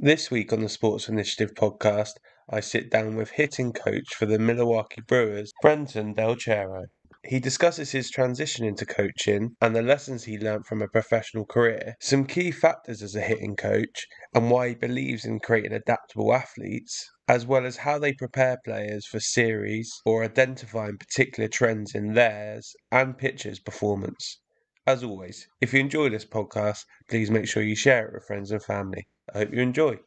This week on the Sports Initiative podcast, I sit down with hitting coach for the Milwaukee Brewers, Brenton Del Chiaro. He discusses his transition into coaching and the lessons he learned from a professional career, some key factors as a hitting coach, and why he believes in creating adaptable athletes, as well as how they prepare players for series or identifying particular trends in theirs and pitchers' performance. As always, if you enjoy this podcast, please make sure you share it with friends and family. I hope you enjoy.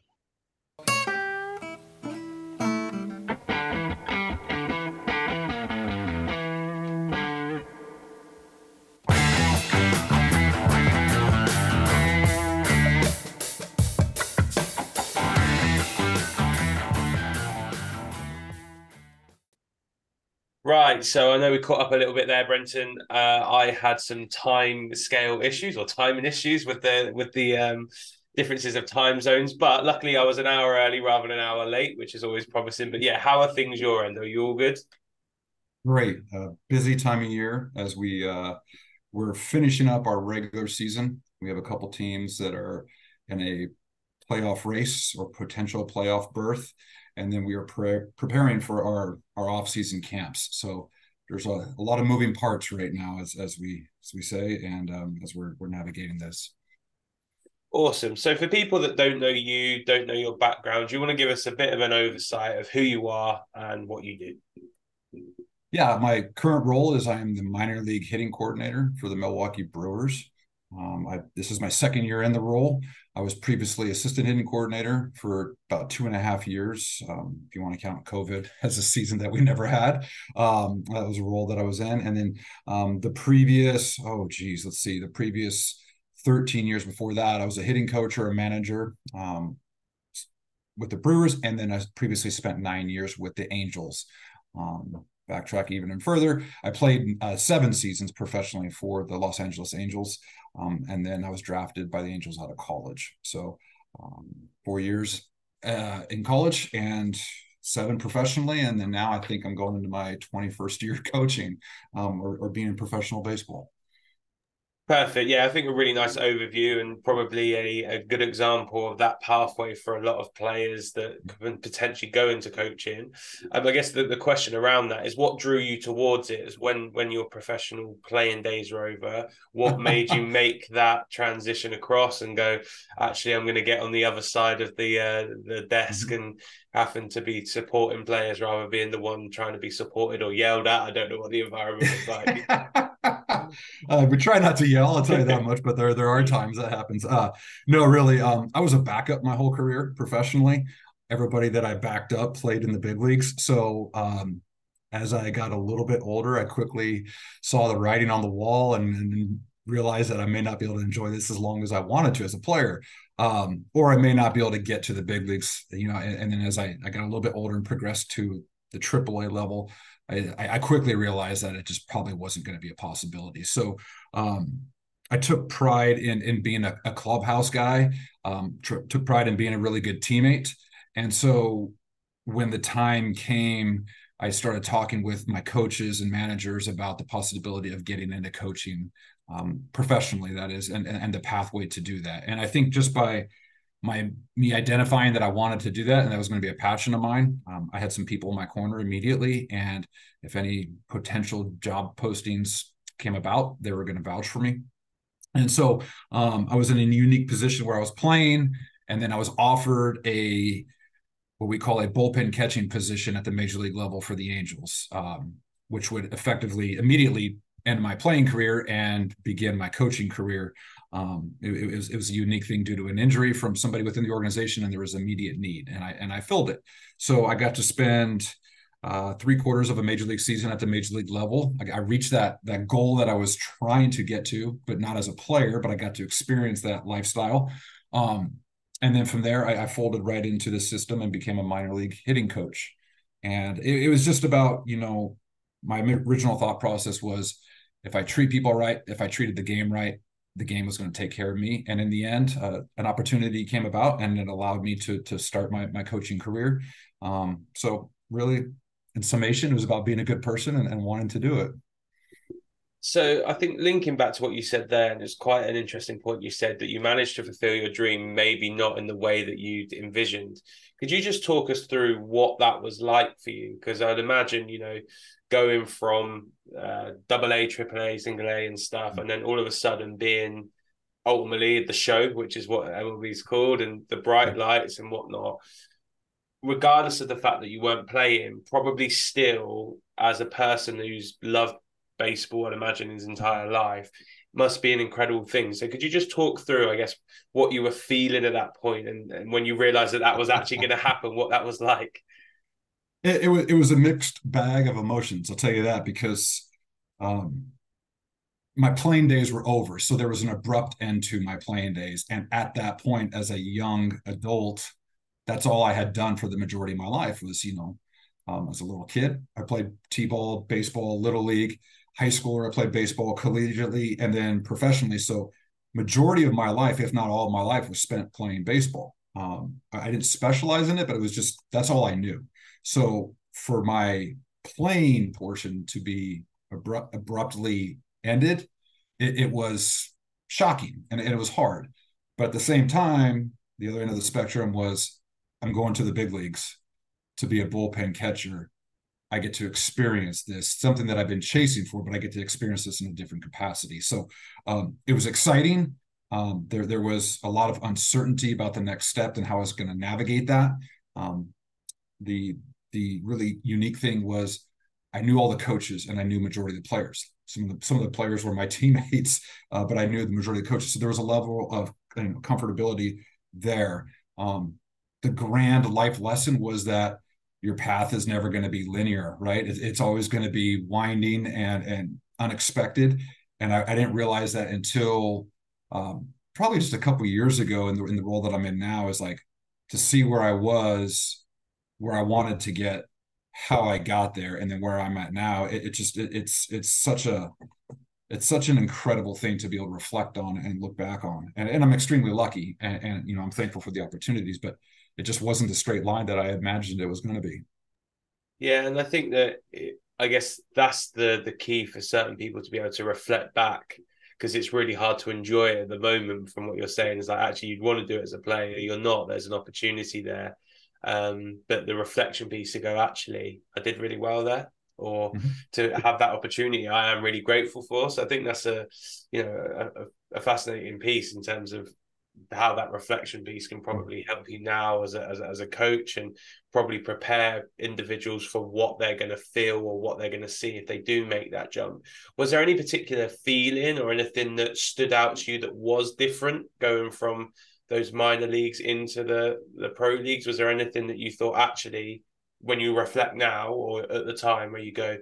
Right, so I know we caught up a little bit there, Brenton. Uh, I had some time scale issues or timing issues with the with the um, differences of time zones, but luckily I was an hour early rather than an hour late, which is always promising. But yeah, how are things your end? Are you all good? Great, uh, busy time of year as we uh, we're finishing up our regular season. We have a couple teams that are in a playoff race or potential playoff berth and then we are pre- preparing for our our off season camps. So there's a, a, lot of moving parts right now, as as we as we say, and um, as we're we're navigating this. Awesome. So for people that don't know you, don't know your background, do you want to give us a bit of an oversight of who you are and what you do? Yeah, my current role is I am the minor league hitting coordinator for the Milwaukee Brewers. Um, I, this is my second year in the role. I was previously assistant hitting coordinator for about two and a half years. Um, if you want to count COVID as a season that we never had, um, that was a role that I was in. And then um, the previous, oh geez, let's see, the previous 13 years before that, I was a hitting coach or a manager um, with the Brewers, and then I previously spent nine years with the Angels. Um, backtrack even further, I played uh, seven seasons professionally for the Los Angeles Angels. Um, and then I was drafted by the Angels out of college. So um, four years uh, in college and seven professionally. And then now I think I'm going into my 21st year coaching um, or, or being in professional baseball. Perfect. Yeah, I think a really nice overview and probably a, a good example of that pathway for a lot of players that can potentially go into coaching. Um, I guess the, the question around that is what drew you towards it is when when your professional playing days were over, what made you make that transition across and go, actually I'm gonna get on the other side of the uh, the desk mm-hmm. and having to be supporting players rather than being the one trying to be supported or yelled at. I don't know what the environment was like. uh, we try not to yell, I'll tell you that much, but there there are times that happens. Uh, no, really, um, I was a backup my whole career professionally. Everybody that I backed up played in the big leagues. So um, as I got a little bit older, I quickly saw the writing on the wall and, and realized that I may not be able to enjoy this as long as I wanted to as a player um, or I may not be able to get to the big leagues. You know, and, and then as I, I got a little bit older and progressed to the AAA level, I, I quickly realized that it just probably wasn't going to be a possibility. So um, I took pride in in being a, a clubhouse guy. Um, tr- took pride in being a really good teammate, and so when the time came. I started talking with my coaches and managers about the possibility of getting into coaching um, professionally that is and, and the pathway to do that. And i think just by my me identifying that i wanted to do that and that was going to be a passion of mine um, i had some people in my corner immediately. And if any potential job postings came about they were going to vouch for me. And so um, i was in a unique position where i was playing and then i was offered a what we call a bullpen catching position at the major league level for the angels um, which would effectively immediately end my playing career and begin my coaching career. Um, it, it, was, it was a unique thing due to an injury from somebody within the organization, and there was immediate need, and I and I filled it. So I got to spend uh, three quarters of a major league season at the major league level. I, I, reached that that goal that I was trying to get to, but not as a player. But I got to experience that lifestyle. Um, and then from there, I, I, folded right into the system and became a minor league hitting coach. And it, it was just about you know my original thought process was if I treat people right, if I treated the game right, the game was going to take care of me. And in the end, uh, an opportunity came about, and it allowed me to to start my my coaching career. Um, so really, in summation, it was about being a good person and, and wanting to do it. So I think linking back to what you said there, and it's quite an interesting point. You said that you managed to fulfill your dream, maybe not in the way that you'd envisioned. Could you just talk us through what that was like for you? Because I'd imagine, you know, going from uh, double A, triple A, single A, and stuff, and then all of a sudden being ultimately the show, which is what MLB's called, and the bright lights and whatnot. Regardless of the fact that you weren't playing, probably still as a person who's loved baseball and imagine his entire life must be an incredible thing. So could you just talk through, I guess, what you were feeling at that point and, and when you realized that that was actually going to happen, what that was like? It, it, was it was a mixed bag of emotions. I'll tell you that because um, my playing days were over, so there was an abrupt end to my playing days. And at that point, as a young adult, that's all I had done for the majority of my life was, you know, um, as a little kid, I played t-ball, baseball, little league high schooler, I played baseball collegiately and then professionally. So majority of my life, if not all of my life, was spent playing baseball. Um, I didn't specialize in it, but it was just that's all I knew. So for my playing portion to be abrupt, abruptly ended, it, it was shocking and, and it was hard. But at the same time, the other end of the spectrum was I'm going to the big leagues to be a bullpen catcher I get to experience this, something that I've been chasing for, but I get to experience this in a different capacity. So um, it was exciting. Um, there, there was a lot of uncertainty about the next step and how I was going to navigate that. Um, the the really unique thing was I knew all the coaches and I knew majority of the players. Some of the some of the players were my teammates, uh, but I knew the majority of the coaches. So there was a level of you know, comfortability there. Um, the grand life lesson was that your path is never going to be linear, right? it's always going to be winding and and unexpected. And I, I didn't realize that until um, probably just a couple years ago in the in the role that I'm in now is like to see where I was, where I wanted to get, how I got there, and then where I'm at now. It, it just it, it's it's such a it's such an incredible thing to be able to reflect on and look back on. And, and I'm extremely lucky and, and you know I'm thankful for the opportunities, but it just wasn't the straight line that I imagined it was going to be. Yeah, and I think that it, I guess that's the the key for certain people to be able to reflect back because it's really hard to enjoy it at the moment. From what you're saying, is like actually you'd want to do it as a player, you're not. There's an opportunity there, um, but the reflection piece to go actually, I did really well there, or mm-hmm. to have that opportunity, I am really grateful for. So I think that's a you know a, a fascinating piece in terms of how that reflection piece can hmm. probably help you now as a, as a, as a coach and probably prepare individuals for what they're going to feel or what they're going to see if they do make that jump. Was there any particular feeling or anything that stood out to you that was different going from those minor leagues into the the pro leagues? Was there anything that you thought actually, when you reflect now or at the time where you go,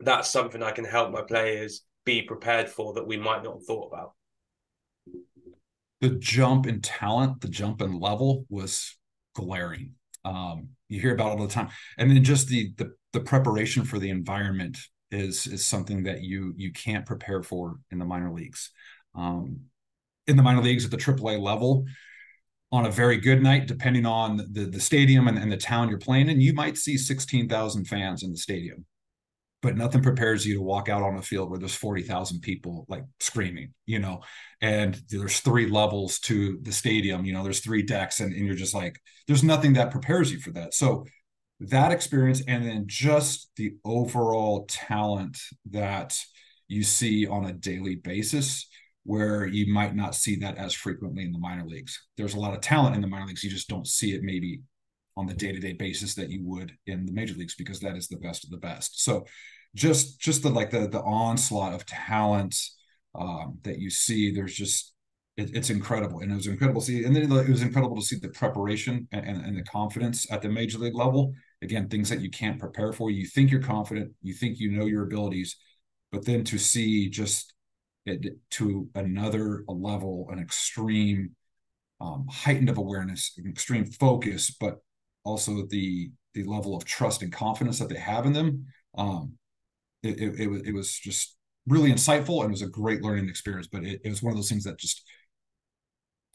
that's something I can help my players be prepared for that we might not have thought about? The jump in talent, the jump in level was glaring. Um, you hear about it all the time, and then just the, the the preparation for the environment is is something that you you can't prepare for in the minor leagues. Um, in the minor leagues at the AAA level, on a very good night, depending on the the stadium and, and the town you're playing in, you might see sixteen thousand fans in the stadium but nothing prepares you to walk out on a field where there's 40,000 people like screaming, you know, and there's three levels to the stadium, you know, there's three decks and, and you're just like, there's nothing that prepares you for that. So that experience and then just the overall talent that you see on a daily basis where you might not see that as frequently in the minor leagues. There's a lot of talent in the minor leagues. You just don't see it maybe on the day-to-day basis that you would in the major leagues because that is the best of the best. So just just the like the the onslaught of talent um, that you see. There's just it, it's incredible, and it was incredible to see. And then it was incredible to see the preparation and, and, and the confidence at the major league level. Again, things that you can't prepare for. You think you're confident, you think you know your abilities, but then to see just it to another level, an extreme um, heightened of awareness, an extreme focus, but also the the level of trust and confidence that they have in them. Um, it, it, it, was, it was just really insightful and it was a great learning experience. But it, it was one of those things that just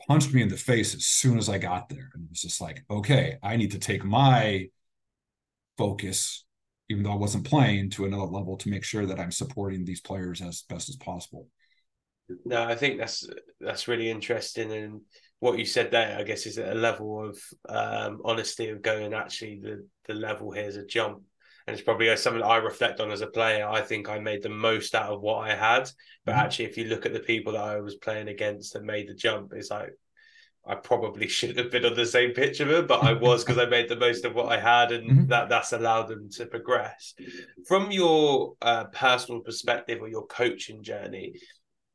punched me in the face as soon as I got there. And it was just like, okay, I need to take my focus even though I wasn't playing to another level to make sure that I'm supporting these players as best as possible. No, I think that's that's really interesting, and what you said there, I guess, is at a level of um, honesty of going. Actually, the the level here is a jump, and it's probably something I reflect on as a player. I think I made the most out of what I had, but mm-hmm. actually, if you look at the people that I was playing against that made the jump, it's like I probably should have been on the same pitch of them, but I was because I made the most of what I had, and mm-hmm. that that's allowed them to progress. From your uh, personal perspective or your coaching journey,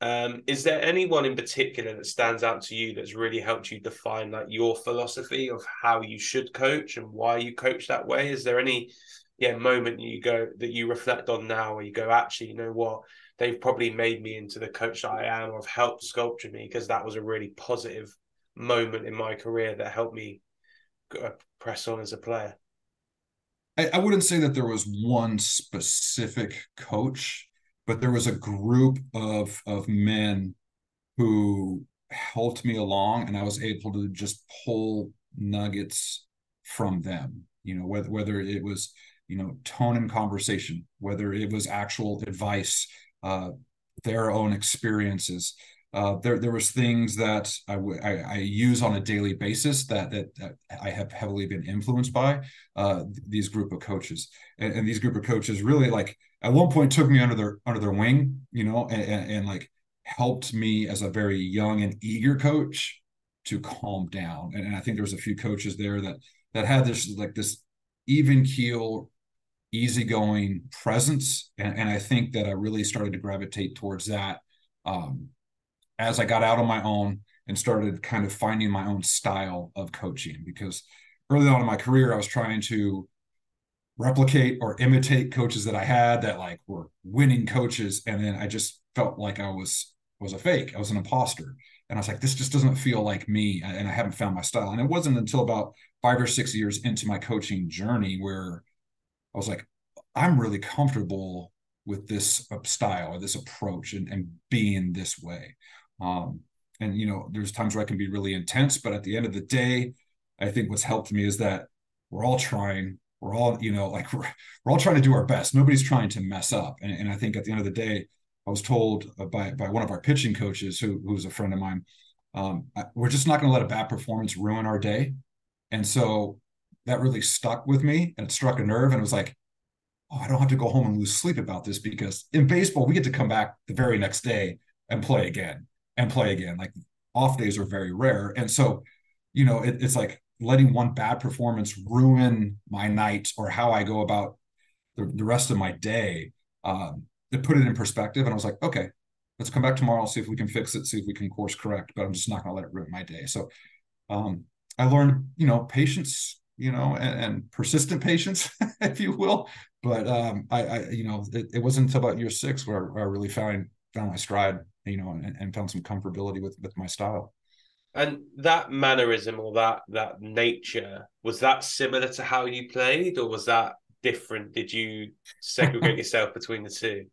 um, is there anyone in particular that stands out to you that's really helped you define like your philosophy of how you should coach and why you coach that way? Is there any yeah moment you go that you reflect on now where you go, actually, you know what? They've probably made me into the coach that I am or have helped sculpture me because that was a really positive moment in my career that helped me uh, press on as a player? I, I wouldn't say that there was one specific coach, but there was a group of of men who helped me along, and I was able to just pull nuggets from them. You know, whether whether it was you know tone and conversation, whether it was actual advice, uh, their own experiences. Uh, there there was things that I, w- I, I use on a daily basis that, that, that I have heavily been influenced by uh, these group of coaches. And, and, these group of coaches really like at one point took me under their under their wing you know and, and, and like helped me as a very young and eager coach to calm down. And, and I think there was a few coaches there that that had this like this even keel easygoing presence and, and I think that I really started to gravitate towards that um, as I got out on my own and started kind of finding my own style of coaching because early on in my career I was trying to replicate or imitate coaches that I had that like were winning coaches and then I just felt like I was was a fake. I was an imposter. And I was like this just doesn't feel like me and I haven't found my style. And it wasn't until about 5 or 6 years into my coaching journey where I was like I'm really comfortable with this style or this approach and, and being this way um, and you know, there's times where I can be really intense, but at the end of the day, I think what's helped me is that we're all trying. We're all, you know, like we're, we're all trying to do our best. Nobody's trying to mess up. And, and I think at the end of the day, I was told by by one of our pitching coaches, who who's a friend of mine, um, we're just not going to let a bad performance ruin our day. And so that really stuck with me, and it struck a nerve. And it was like, oh, I don't have to go home and lose sleep about this because in baseball we get to come back the very next day and play again and play again. Like off days are very rare. And so, you know, it, it's like letting one bad performance ruin my night or how I go about the, the rest of my day. Um, to put it in perspective. And I was like, okay, let's come back tomorrow, see if we can fix it, see if we can course correct, but I'm just not going to let it ruin my day. So um, I learned, you know, patience, you know, and, and persistent patience, if you will. But um, I, I, you know, it, it, wasn't until about year six where, where I really found found my stride you know, and, and found some comfortability with with my style. And that mannerism or that that nature was that similar to how you played, or was that different? Did you segregate yourself between the two?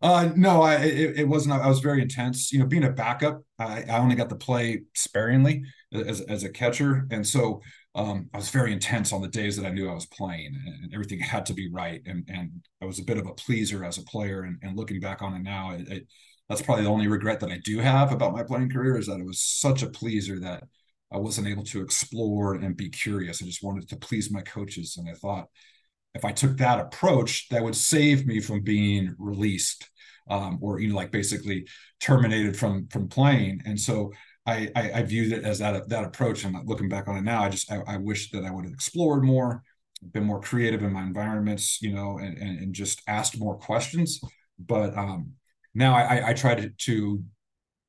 Uh, no, I it, it, wasn't. I was very intense. You know, being a backup, I, I only got to play sparingly as as a catcher, and so um, I was very intense on the days that I knew I was playing, and, everything had to be right. And and I was a bit of a pleaser as a player. And, and looking back on it now, it, it, that's probably the only regret that I do have about my playing career is that it was such a pleaser that I wasn't able to explore and be curious. I just wanted to please my coaches. And I thought if I took that approach, that would save me from being released um, or, you know, like basically terminated from from playing. And so I, I, I viewed it as that that approach. And looking back on it now, I just I, I wish that I would have explored more, been more creative in my environments, you know, and, and, and just asked more questions. But um, now I, I try to, to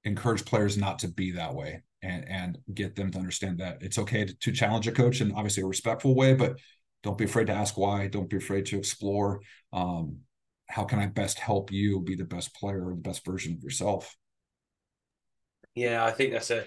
encourage players not to be that way and and get them to understand that it's okay to, to challenge a coach in obviously a respectful way, but don't be afraid to ask why. Don't be afraid to explore. Um, how can I best help you be the best player or the best version of yourself? Yeah, I think that's a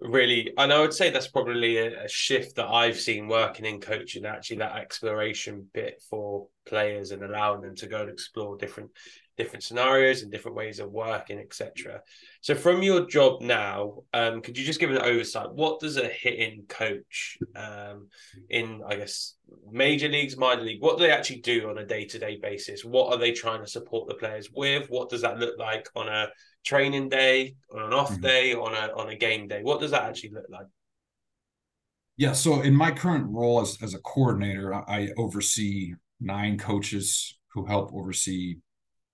really, and I would say that's probably a, a, shift that I've seen working in coaching. Actually, that exploration bit for players and allowing them to go and explore different different scenarios and different ways of working, etc. So, from your job now, um, could you just give an oversight? What does a hitting coach um, in, I guess, major leagues, minor league, what do they actually do on a day to day basis? What are they trying to support the players with? What does that look like on a training day, on an off mm-hmm. day, on a on a game day? What does that actually look like? Yeah, so in my current role as, as a coordinator, I oversee nine coaches who help oversee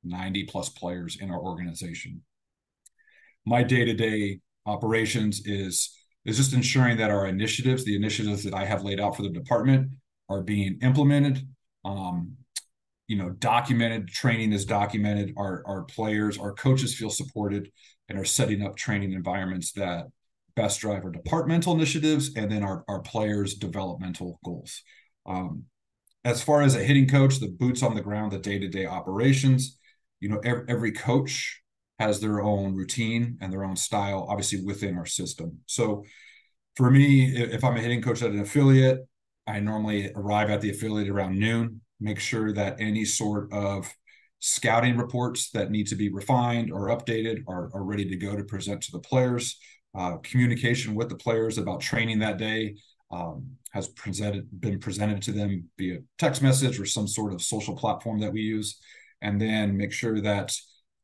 90 plus players in our organization. My day-to-day operations is is just ensuring that our initiatives, the initiatives that I have laid out for the department, are being implemented. Um, you know, documented training is documented. Our our players, our coaches feel supported and are setting up training environments that best drive our departmental initiatives and then our, our players' developmental goals. Um, as far as a hitting coach, the boots on the ground, the day to day operations, you know, every, every coach has their own routine and their own style, obviously within our system. So for me, if I'm a hitting coach at an affiliate, I normally arrive at the affiliate around noon, make sure that any sort of scouting reports that need to be refined or updated are, are ready to go to present to the players. Uh, communication with the players about training that day um, has presented been presented to them via text message or some sort of social platform that we use and then make sure that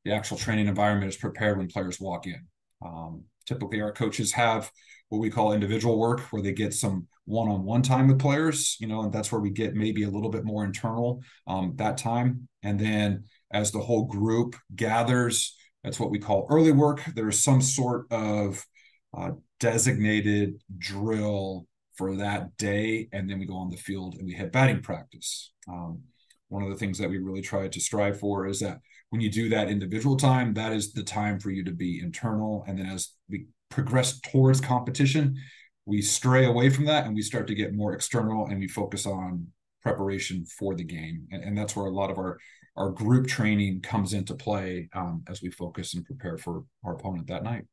the actual training environment is prepared when players walk in. Um, typically, our coaches have what we call individual work, where they get some one-on-one time with players, you know, and that's where we get maybe a little bit more internal um, that time. And then as the whole group gathers, that's what we call early work. There's some sort of uh, designated drill for that day, and then we go on the field and we hit batting practice. Um, one of the things that we really try to strive for is that when you do that individual time, that is the time for you to be internal. And then as we progress towards competition, we stray away from that and we start to get more external and we focus on preparation for the game. And, and that's where a lot of our, our group training comes into play um, as we focus and prepare for our opponent that night.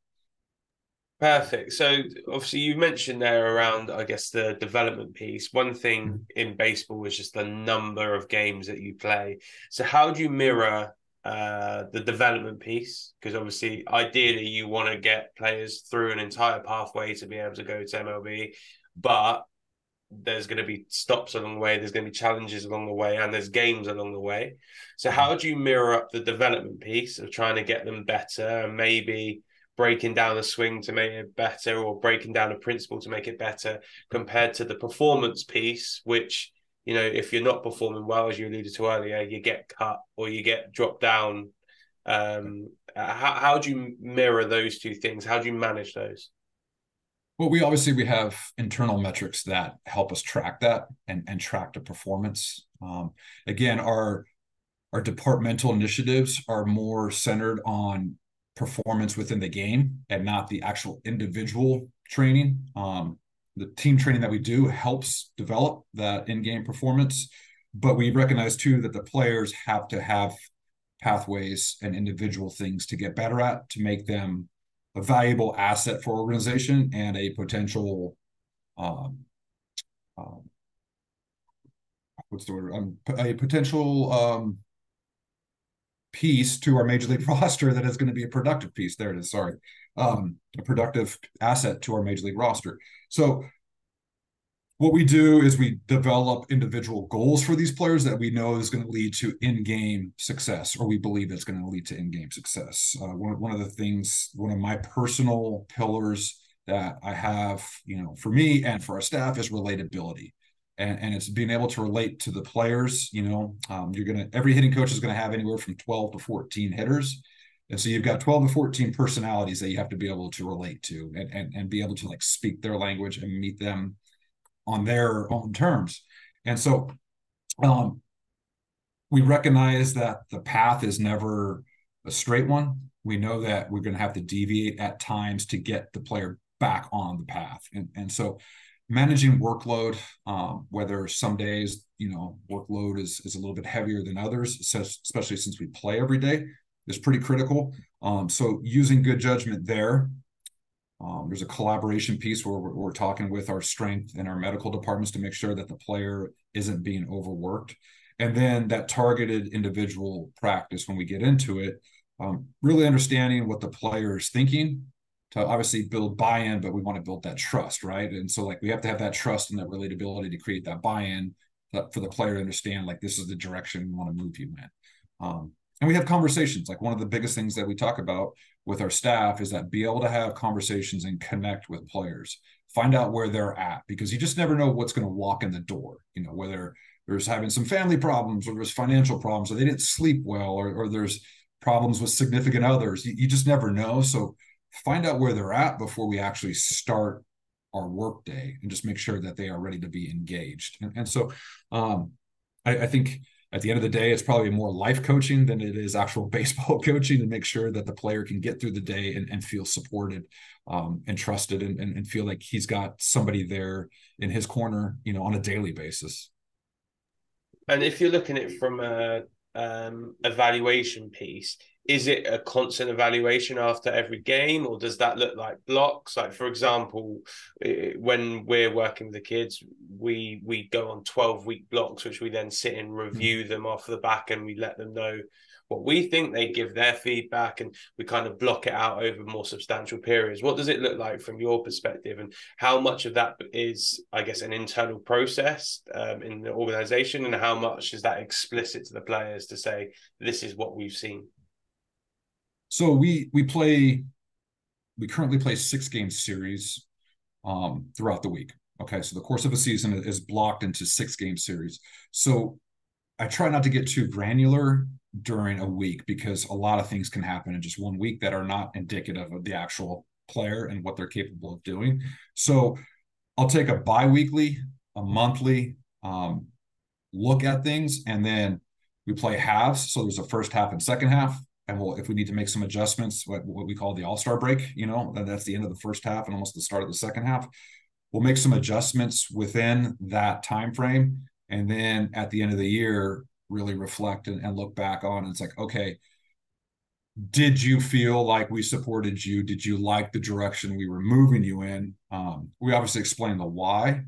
Perfect. So obviously you mentioned there around, I guess, the development piece. One thing mm-hmm. in baseball is just the number of games that you play. So how do you mirror uh, the development piece? Because obviously, ideally, you want to get players through an entire pathway to be able to go to MLB, but there's going to be stops along the way, there's going to be challenges along the way, and there's games along the way. So how mm-hmm. do you mirror up the development piece of trying to get them better and maybe breaking down a swing to make it better or breaking down a principle to make it better compared to the performance piece, which, you know, if you're not performing well, as you alluded to earlier, you get cut or you get dropped down. Um, how, how do you mirror those two things? How do you manage those? Well, we obviously we have internal metrics that help us track that and, and track the performance. Um, again, our our departmental initiatives are more centered on performance within the game and not the actual individual training. Um, the team training that we do helps develop that in-game performance, but we recognize too that the players have to have pathways and individual things to get better at to make them a valuable asset for organization and a potential um, um, what's the word um, a potential um, piece to our major league roster that is going to be a productive piece. There it is. Sorry, um, a productive asset to our major league roster. So what we do is we develop individual goals for these players that we know is going to lead to in-game success or we believe it's going to lead to in-game success uh, one, one of the things one of my personal pillars that i have you know for me and for our staff is relatability and, and it's being able to relate to the players. You know, um, you're gonna every hitting coach is going to have anywhere from 12 to 14 hitters. And so you've got 12 to 14 personalities that you have to be able to relate to and, and, and be able to like speak their language and meet them on their own terms. And so um, we recognize that the path is never a straight one. We know that we're going to have to deviate at times to get the player back on the path. And, and so managing workload, um, whether some days you know workload is is a little bit heavier than others, especially since we play every day, is pretty critical. Um, so using good judgment there. Um, there's a collaboration piece where we're, we're, talking with our strength and our medical departments to make sure that the player isn't being overworked. and then that targeted individual practice when we get into it um, really understanding what the player is thinking to obviously build buy-in but we want to build that trust right and so like we have to have that trust and that relatability to create that buy-in for the player to understand like this is the direction we want to move you in um, and we have conversations. Like one of the biggest things that we talk about with our staff is that be able to have conversations and connect with players. Find out where they're at because you just never know what's going to walk in the door you know whether there's having some family problems or there's financial problems or they didn't sleep well or, or there's problems with significant others. You, you just never know. So find out where they're at before we actually start our workday and just make sure that they are ready to be engaged. And, and so um, I, I think at the end of the day, it's probably more life coaching than it is actual baseball coaching to make sure that the player can get through the day and, and feel supported um, and trusted and, and, and, feel like he's got somebody there in his corner, you know, on a daily basis. And if you're looking at it from a um, evaluation piece, is it a constant evaluation after every game or does that look like blocks? Like for example when we're working with the kids we we go on 12 week blocks which we then sit and review mm-hmm. them off the back and we let them know what we think they give their feedback and we kind of block it out over more substantial periods. What does it look like from your perspective and how much of that is i guess an internal process um, in the organization and how much is that explicit to the players to say this is what we've seen so we we play we currently play six game series um, throughout the week. Okay, so the course of a season is blocked into six game series. So I try not to get too granular during a week because a lot of things can happen in just one week that are not indicative of the actual player and what they're capable of doing. So I'll take a bi-weekly, a monthly um, look at things, and then we play halves. So there's a first half and second half and we'll if we need to make some adjustments what, what we call the all-star break you know that's the end of the first half and almost the start of the second half we'll make some adjustments within that time frame. And then at the end of the year really reflect and, and look back on and it's like okay did you feel like we supported you? Did you like the direction we were moving you in? Um, we obviously explain the why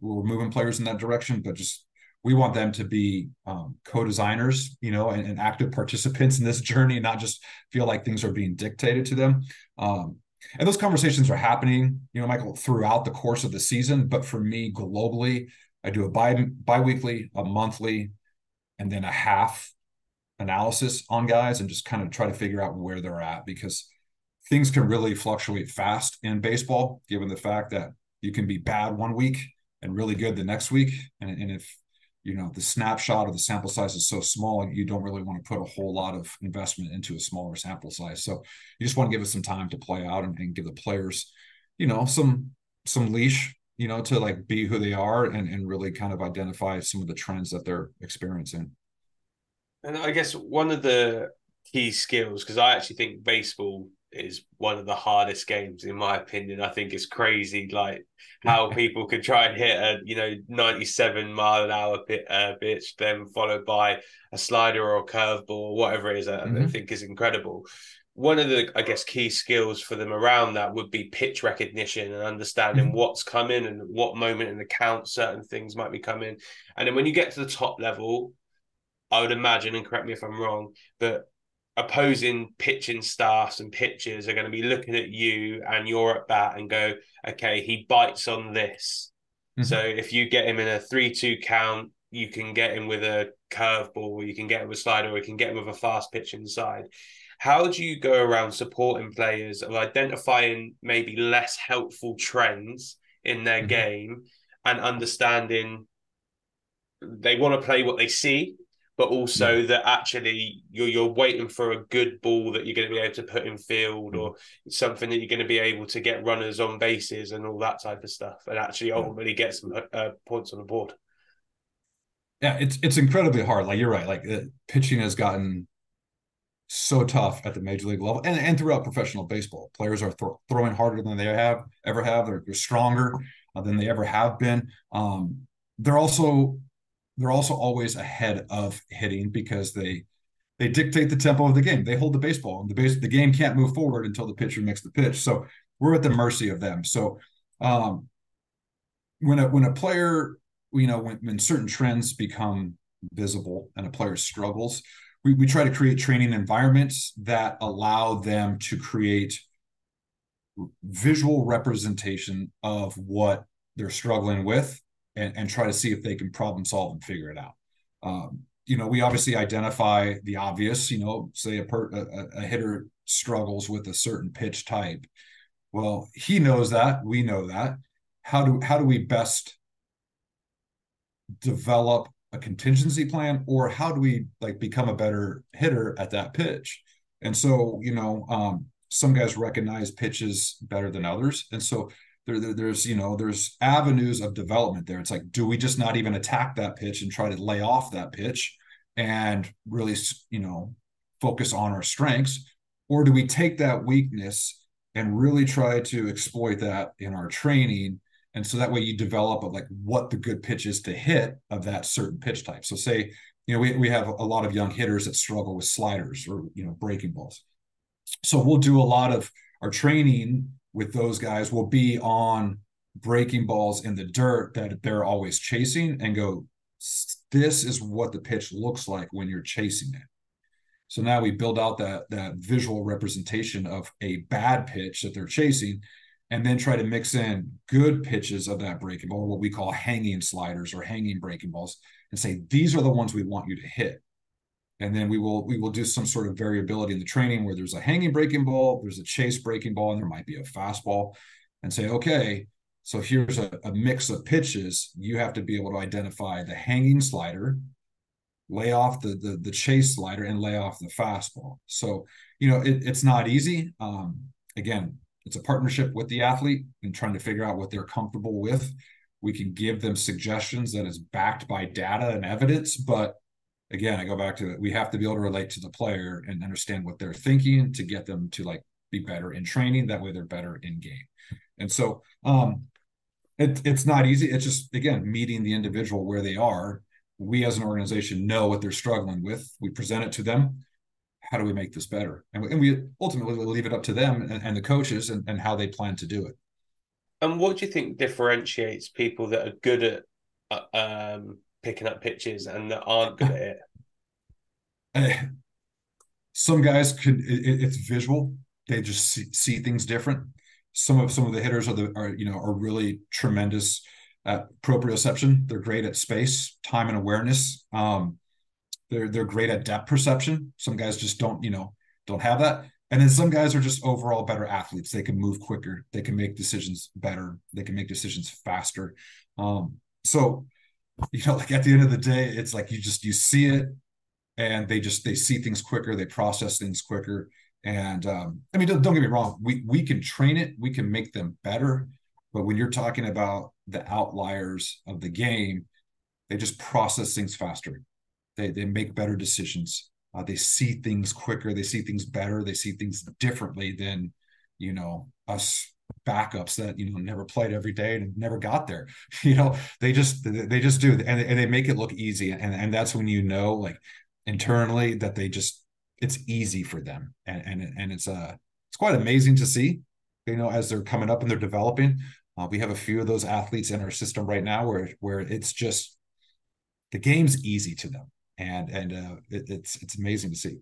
we're moving players in that direction but just we want them to be um, co-designers you know and, and, active participants in this journey not just feel like things are being dictated to them. Um, and those conversations are happening you know michael throughout the course of the season but for me globally i do a bi bi-weekly a monthly and then a half analysis on guys and just kind of try to figure out where they're at because things can really fluctuate fast in baseball given the fact that you can be bad one week and really good the next week and, and if you know the snapshot of the sample size is so small you don't really want to put a whole lot of investment into a smaller sample size. So you just want to give it some time to play out and, and give the players you know some some leash you know to like be who they are and and really kind of identify some of the trends that they're experiencing. And i guess one of the key skills because i actually think baseball is one of the hardest games in my opinion. I think it's crazy like how people could try and hit a you know 97 mile an hour pit, uh, pitch, then followed by a slider or a curveball or whatever it is. I, mm-hmm. I think is incredible. One of the I guess key skills for them around that would be pitch recognition and understanding mm-hmm. what's coming and what moment in the count certain things might be coming. And then when you get to the top level, I would imagine, and correct me if I'm wrong, but opposing pitching staffs and pitchers are going to be looking at you and you're at bat and go, okay, he bites on this. Mm-hmm. So if you get him in a three-two count, you can get him with a curveball, you can get him with a slider, or you can get him with a fast pitch inside. How do you go around supporting players of identifying maybe less helpful trends in their mm-hmm. game and understanding they want to play what they see but also that actually you're you're waiting for a good ball that you're going to be able to put in field or something that you're going to be able to get runners on bases and all that type of stuff, and actually ultimately get some uh, points on the board. Yeah, it's it's incredibly hard. Like you're right. Like uh, pitching has gotten so tough at the major league level and, and throughout professional baseball. Players are th- throwing harder than they have ever have. They're, they're stronger uh, than they ever have been. Um, they're also they're also always ahead of hitting because they they dictate the tempo of the game. They hold the baseball, and the base the game can't move forward until the pitcher makes the pitch. So we're at the mercy of them. So um, when a when a player, you know, when, when certain trends become visible and a player struggles, we, we try to create training environments that allow them to create visual representation of what they're struggling with and, and try to see if they can problem solve and figure it out. Um, you know, we obviously identify the obvious, you know, say a, per, a, a hitter struggles with a certain pitch type. Well, he knows that, we know that. How do how do we best develop a contingency plan or how do we like become a better hitter at that pitch? And so, you know, um, some guys recognize pitches better than others. And so there, there, there's, you know, there's avenues of development there. It's like, do we just not even attack that pitch and try to lay off that pitch and really, you know, focus on our strengths? Or do we take that weakness and really try to exploit that in our training? And so that way you develop like what the good pitch is to hit of that certain pitch type. So say, you know, we, we have a lot of young hitters that struggle with sliders or, you know, breaking balls so we'll do a lot of our training with those guys will be on breaking balls in the dirt that they're always chasing and go this is what the pitch looks like when you're chasing it. So now we build out that that visual representation of a bad pitch that they're chasing and then try to mix in good pitches of that breaking ball what we call hanging sliders or hanging breaking balls and say these are the ones we want you to hit and then we will we will do some sort of variability in the training where there's a hanging breaking ball there's a chase breaking ball and there might be a fastball and say okay so here's a, a mix of pitches. You have to be able to identify the hanging slider lay off the the, the chase slider and lay off the fastball. So you know it, it's not easy. Um, again it's a partnership with the athlete and trying to figure out what they're comfortable with. We can give them suggestions that is backed by data and evidence but again, I go back to it. We have to be able to relate to the player and understand what they're thinking to get them to like be better in training. That way they're better in game. And so um it, it's not easy. It's just again meeting the individual where they are. We as an organization know what they're struggling with. We present it to them. How do we make this better? And, and we ultimately leave it up to them and, and the coaches and, and how they plan to do it. And what do you think differentiates people that are good at uh, um, picking up pitches and that aren't good at it? Uh, some guys could. It, it's visual. They just see, see, things different. Some of some of the hitters are the are you know are really tremendous at proprioception. They're great at space, time, and awareness. Um, they're they're great at depth perception. Some guys just don't you know don't have that. And then some guys are just overall better athletes. They can move quicker. They can make decisions better. They can make decisions faster. Um, so you know like at the end of the day it's like you just you see it and they just they see things quicker they process things quicker and um, i mean don't, don't get me wrong we we can train it we can make them better but when you're talking about the outliers of the game they just process things faster. They they make better decisions. Uh, they see things quicker they see things better they see things differently than you know us backups that you know never played every day and never got there. You know they just they just do and, and they make it look easy and and that's when you know like internally that they just it's easy for them and and and it's uh it's quite amazing to see you know as they're coming up and they're developing. Uh, we have a few of those athletes in our system right now where where it's just the game's easy to them and and uh, it, it's it's amazing to see.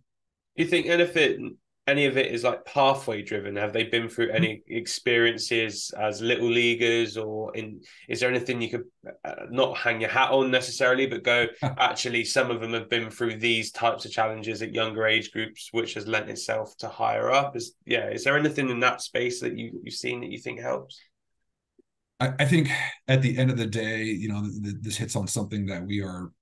You think anything any of it is like pathway driven? Have they been through any experiences as little leaguers, or in? Is there anything you could uh, not hang your hat on necessarily, but go? actually, some of them have been through these types of challenges at younger age groups, which has lent itself to higher up. Is yeah? Is there anything in that space that you you've seen that you think helps? I, I think at the end of the day, you know, th- this hits on something that we are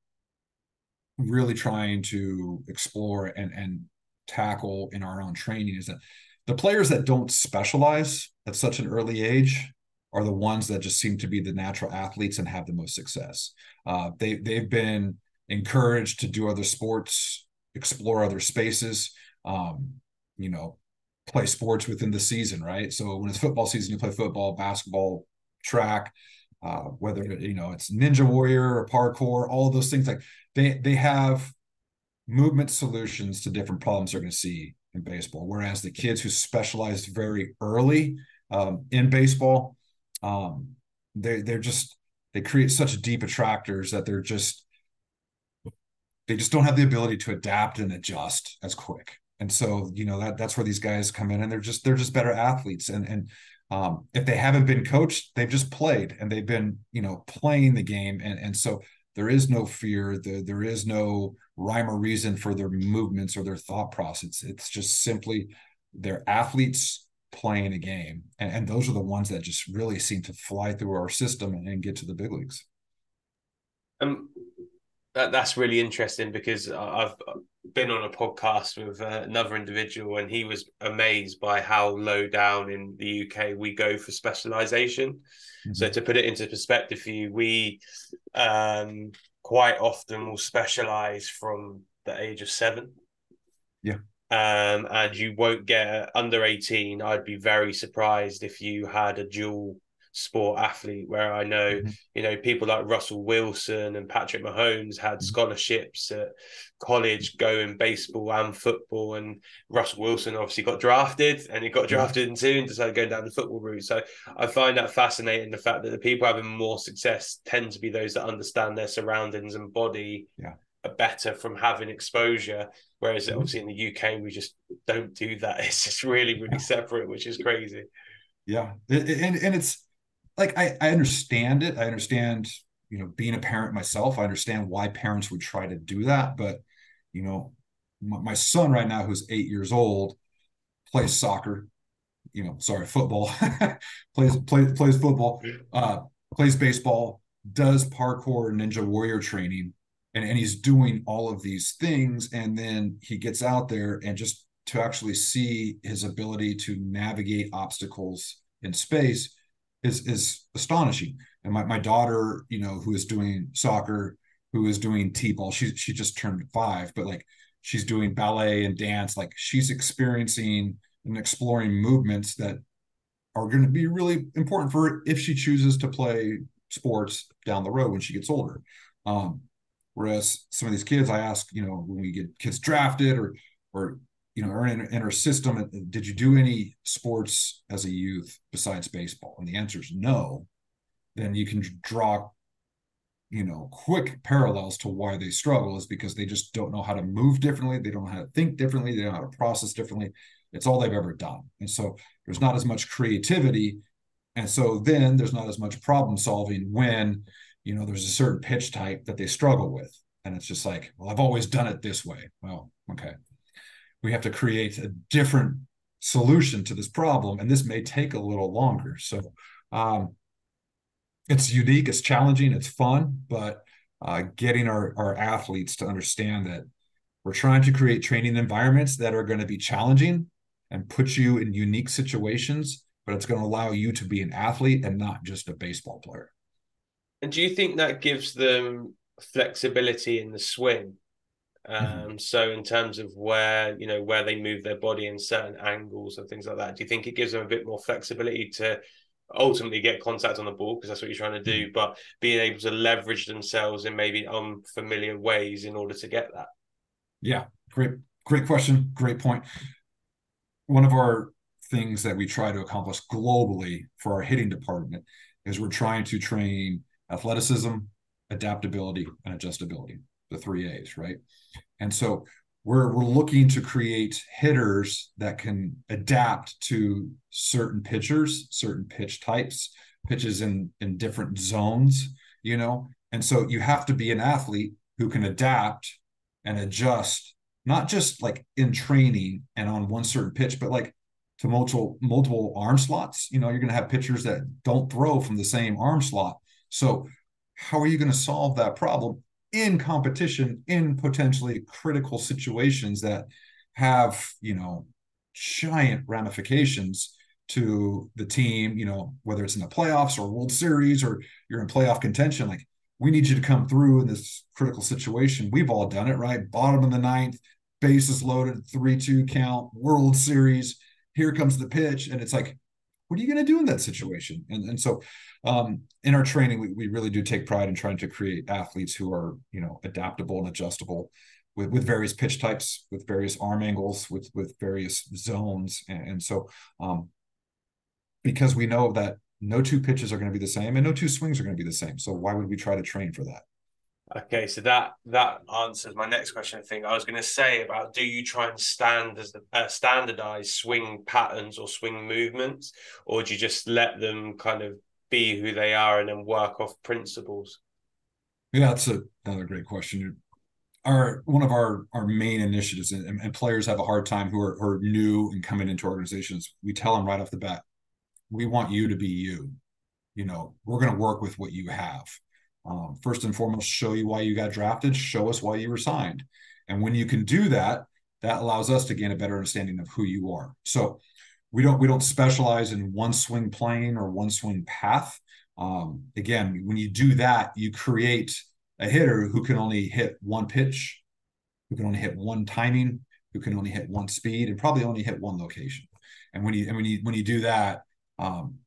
really trying to explore and and tackle in our own training is that the players that don't specialize at such an early age are the ones that just seem to be the natural athletes and have the most success. Uh, they they've been encouraged to do other sports, explore other spaces, um, you know, play sports within the season, right? So when it's football season, you play football, basketball, track, uh, whether you know it's Ninja Warrior or parkour, all those things. Like they they have movement solutions to different problems they're going to see in baseball. Whereas the kids who specialized very early um, in baseball, um, they they're just they create such deep attractors that they're just they just don't have the ability to adapt and adjust as quick. And so, you know, that that's where these guys come in and they're just they're just better athletes. And and um, if they haven't been coached, they've just played and they've been, you know, playing the game. And and so there is no fear, there, there is no rhyme or reason for their movements or their thought process. It's just simply they're athletes playing a game. And, and those are the ones that just really seem to fly through our system and, and get to the big leagues. Um, that, that's really interesting because I've been on a podcast with uh, another individual and he was amazed by how low down in the UK we go for specialization. Mm-hmm. So to put it into perspective for you, we um, quite often will specialize from the age of seven. Yeah. Um, and you won't get under 18. I'd be very surprised if you had a dual sport athlete where I know, mm-hmm. you know, people like Russell Wilson and Patrick Mahomes had mm-hmm. scholarships at college going baseball and football. And Russell Wilson obviously got drafted and he got drafted in two and decided going down the football route. So I find that fascinating the fact that the people having more success tend to be those that understand their surroundings and body yeah. better from having exposure. Whereas mm-hmm. obviously in the UK, we just don't do that. It's just really, really separate, which is crazy. Yeah. And, and it's, like I, I understand it. I understand, you know, being a parent myself, I understand why parents would try to do that. But, you know, my, my son right now, who's eight years old, plays soccer, you know, sorry, football, plays, plays, plays football, uh, plays baseball, does parkour ninja warrior training. And, and he's doing all of these things. And then he gets out there and just to actually see his ability to navigate obstacles in space is is astonishing. And my, my daughter, you know, who is doing soccer, who is doing t-ball, she she just turned five, but like she's doing ballet and dance, like she's experiencing and exploring movements that are going to be really important for her if she chooses to play sports down the road when she gets older. Um, whereas some of these kids, I ask, you know, when we get kids drafted or or you know, are in, in system. Did you do any sports as a youth besides baseball? And the answer is no. Then you can draw, you know, quick parallels to why they struggle is because they just don't know how to move differently. They don't know how to think differently. They don't know how to process differently. It's all they've ever done. And so there's not as much creativity. And so then there's not as much problem solving when, you know, there's a certain pitch type that they struggle with. And it's just like, well, I've always done it this way. Well, okay we have to create a different solution to this problem and this may take a little longer so um, it's unique it's challenging it's fun but uh, getting our, our athletes to understand that we're trying to create training environments that are going to be challenging and put you in unique situations but it's going to allow you to be an athlete and not just a baseball player and do you think that gives them flexibility in the swing. Um, mm-hmm. So in terms of where you know where they move their body in certain angles and things like that, do you think it gives them a bit more flexibility to ultimately get contact on the ball because that's what you're trying to do, mm-hmm. but being able to leverage themselves in maybe unfamiliar ways in order to get that? Yeah, great, great question, great point. One of our things that we try to accomplish globally for our hitting department is we're trying to train athleticism, adaptability, and adjustability the three A's, right? And so we're we're looking to create hitters that can adapt to certain pitchers, certain pitch types, pitches in in different zones, you know. And so you have to be an athlete who can adapt and adjust, not just like in training and on one certain pitch, but like to multiple multiple arm slots. You know, you're going to have pitchers that don't throw from the same arm slot. So how are you going to solve that problem? In competition in potentially critical situations that have you know giant ramifications to the team you know whether it's in the playoffs or world series or you're in playoff contention like we need you to come through in this critical situation. We've all done it right? Bottom of the ninth bases loaded 3-2 count world series here comes the pitch. And it's like what are you going to do in that situation? And and so um, in our training, we, we really do take pride in trying to create athletes who are you know adaptable and adjustable with, with various pitch types, with various arm angles, with with various zones, and, and so um, because we know that no two pitches are going to be the same and no two swings are going to be the same. So why would we try to train for that? Okay, so that that answers my next question. I think I was going to say about do you try and stand as the uh, standardize swing patterns or swing movements, or do you just let them kind of be who they are and then work off principles? Yeah, that's a, another great question. Our one of our our main initiatives, and, and players have a hard time who are, who are new and coming into organizations. We tell them right off the bat, we want you to be you. You know, we're going to work with what you have um, first and foremost, show you why you got drafted, show us why you were signed. And when you can do that, that allows us to gain a better understanding of who you are. So we don't we don't specialize in one swing plane or one swing path. Um, again, when you do that, you create a hitter who can only hit one pitch, who can only hit one timing, who can only hit one speed, and probably only hit one location. And when you and when you when you do that, um,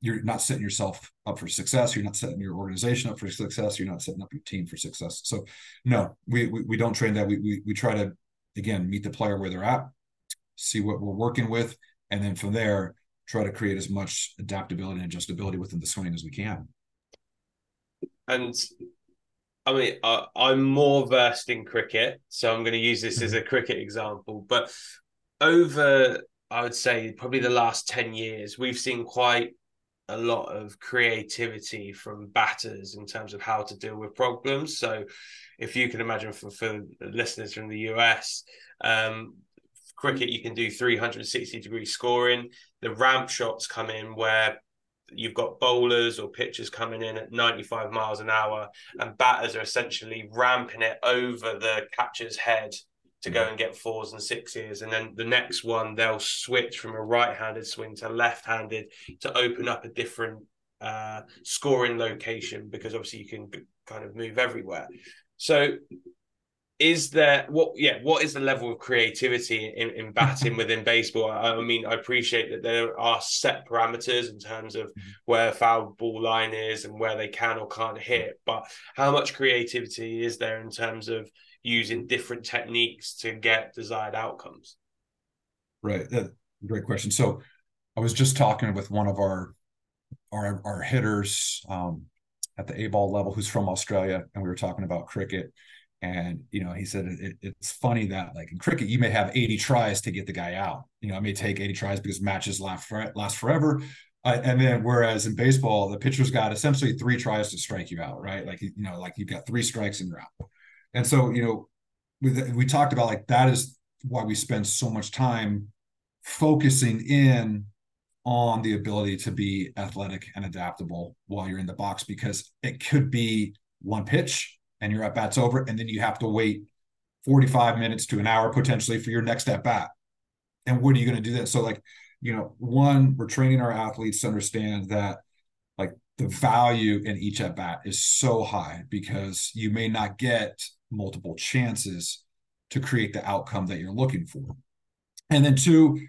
you're not setting yourself up for success. You're not setting your organization up for success. You're not setting up your team for success. So no, we we, we don't train that. We, we we try to again meet the player where they're at, see what we're working with, and then from there try to create as much adaptability and adjustability within the swing as we can. And I mean, uh, I'm more versed in cricket, so I'm going to use this as a cricket example. But over, I would say, probably the last 10 years, we've seen quite a lot of creativity from batters in terms of how to deal with problems. So, if you can imagine for, for listeners from the US, um, cricket, you can do 360 degree scoring. The ramp shots come in where you've got bowlers or pitchers coming in at 95 miles an hour, and batters are essentially ramping it over the catcher's head to go and get fours and sixes. And then the next one, they'll switch from a right handed swing to left handed to open up a different uh, scoring location because obviously you can kind of move everywhere. So, is there what yeah what is the level of creativity in, in batting within baseball I, I, mean i appreciate that there are set parameters in terms of where foul ball line is and where they can or can't hit but how much creativity is there in terms of using different techniques to get desired outcomes? Right. great question. So I was just talking with one of our our, our hitters um, at the A ball level who's from Australia, and we were talking about cricket. And you know, he said it, it's funny that like in cricket, you may have 80 tries to get the guy out. You know, it may take 80 tries because matches last for, last forever. Uh, and then whereas in baseball, the pitcher's got essentially three tries to strike you out, right? Like you know, like you've got three strikes and you're out. And so, you know, we, we talked about like that is why we spend so much time focusing in on the ability to be athletic and adaptable while you're in the box because it could be one pitch and your at bat's over, and then you have to wait 45 minutes to an hour potentially for your next at bat. And what are you going to do that? So, like, you know, one, we're training our athletes to understand that like the value in each at bat is so high because you may not get multiple chances to create the outcome that you're looking for. And then two,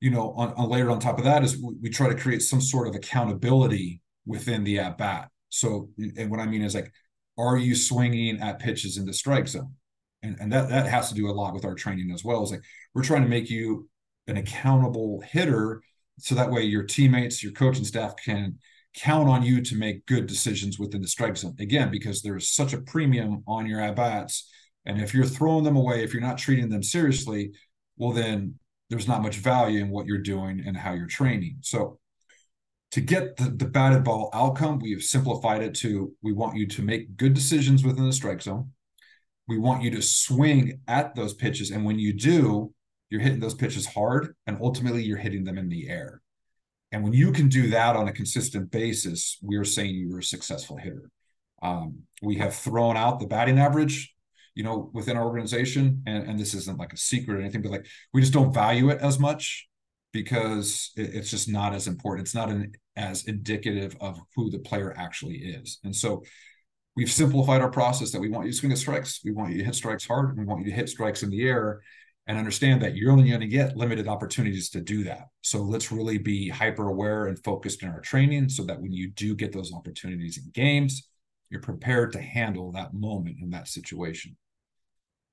you know, on, on layered on top of that is we, we try to create some sort of accountability within the at bat. So, and what I mean is like, are you swinging at pitches in the strike zone? And, and that that has to do a lot with our training as well. Is like we're trying to make you an accountable hitter, so that way your teammates, your coaching staff can count on you to make good decisions within the strike zone. Again, because there's such a premium on your at bats. And if you're throwing them away, if you're not treating them seriously, well, then there's not much value in what you're doing and how you're training. So, to get the, the batted ball outcome, we have simplified it to we want you to make good decisions within the strike zone. We want you to swing at those pitches. And when you do, you're hitting those pitches hard and ultimately you're hitting them in the air. And when you can do that on a consistent basis, we're saying you're a successful hitter. Um, we have thrown out the batting average, you know, within our organization, and, and this isn't like a secret or anything, but like we just don't value it as much because it, it's just not as important. It's not an, as indicative of who the player actually is. And so we've simplified our process that we want you to swing at strikes. We want you to hit strikes hard. We want you to hit strikes in the air and understand that you're only going to get limited opportunities to do that. So let's really be hyper aware and focused in our training so that when you do get those opportunities in games, you're prepared to handle that moment in that situation.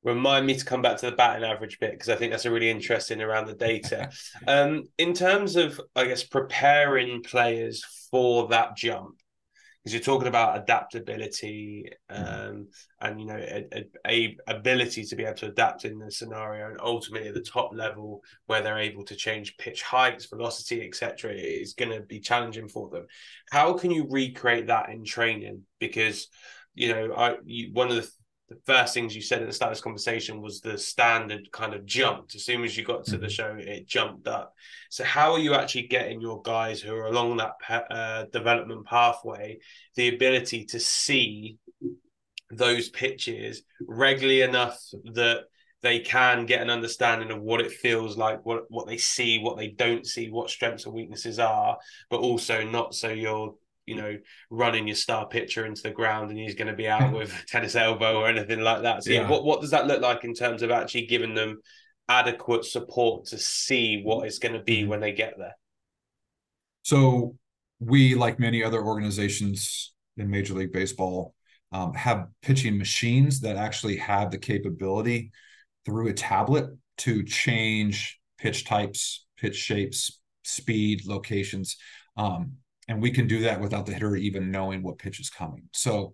Remind me to come back to the batting average bit because I think that's a really interesting around the data. um, in terms of, I guess, preparing players for that jump, because you're talking about adaptability um, and you know a, a, a, ability to be able to adapt in the scenario and ultimately at the top level where they're able to change pitch heights velocity etc is going to be challenging for them. How can you recreate that in training? Because you know i you, one of the the first things you said at the start of this conversation was the standard kind of jumped. As soon as you got to mm-hmm. the show, it jumped up. So, how are you actually getting your guys who are along that uh, development pathway the ability to see those pitches regularly enough that they can get an understanding of what it feels like, what what they see, what they don't see, what strengths and weaknesses are, but also not so you're you know, running your star pitcher into the ground and he's going to be out with tennis elbow or anything like that. So, yeah. yeah, what, what does that look like in terms of actually giving them adequate support to see what it's going to be mm-hmm. when they get there? So, we, like many other organizations in Major League Baseball, um, have pitching machines that actually have the capability through a tablet to change pitch types, pitch shapes, speed, locations. Um, and we can do that without the hitter even knowing what pitch is coming. So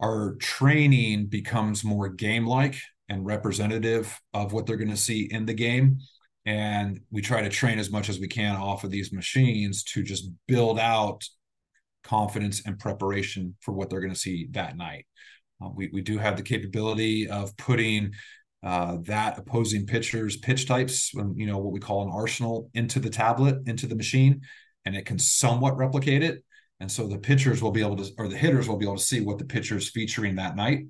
our training becomes more game like and representative of what they're going to see in the game. And we try to train as much as we can off of these machines to just build out confidence and preparation for what they're going to see that night. Uh, we, we do have the capability of putting uh, that opposing pitchers pitch types you know what we call an arsenal into the tablet into the machine and it can somewhat replicate it. And so the pitchers will be able to, or the hitters will be able to see what the pitcher is featuring that night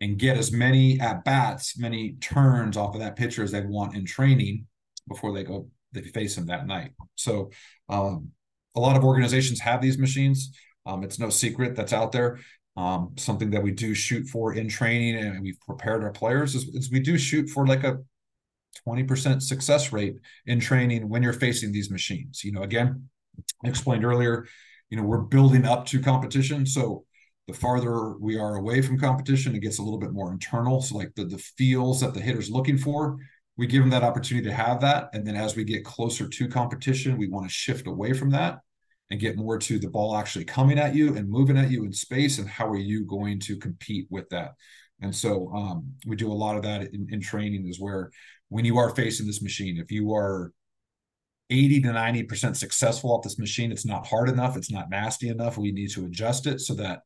and get as many at bats, many turns off of that pitcher as they want in training before they go, they face him that night. So um, a lot of organizations have these machines. Um, it's no secret that's out there. Um, something that we do shoot for in training and we've prepared our players is, is we do shoot for like a 20% success rate in training when you're facing these machines. You know, again, I explained earlier, you know, we're building up to competition. So the farther we are away from competition, it gets a little bit more internal. So like the, the feels that the hitter's looking for, we give them that opportunity to have that. And then as we get closer to competition, we want to shift away from that and get more to the ball actually coming at you and moving at you in space. And how are you going to compete with that? And so um, we do a lot of that in, in training is where when you are facing this machine, if you are 80 to 90% successful off this machine. It's not hard enough. It's not nasty enough. We need to adjust it so that,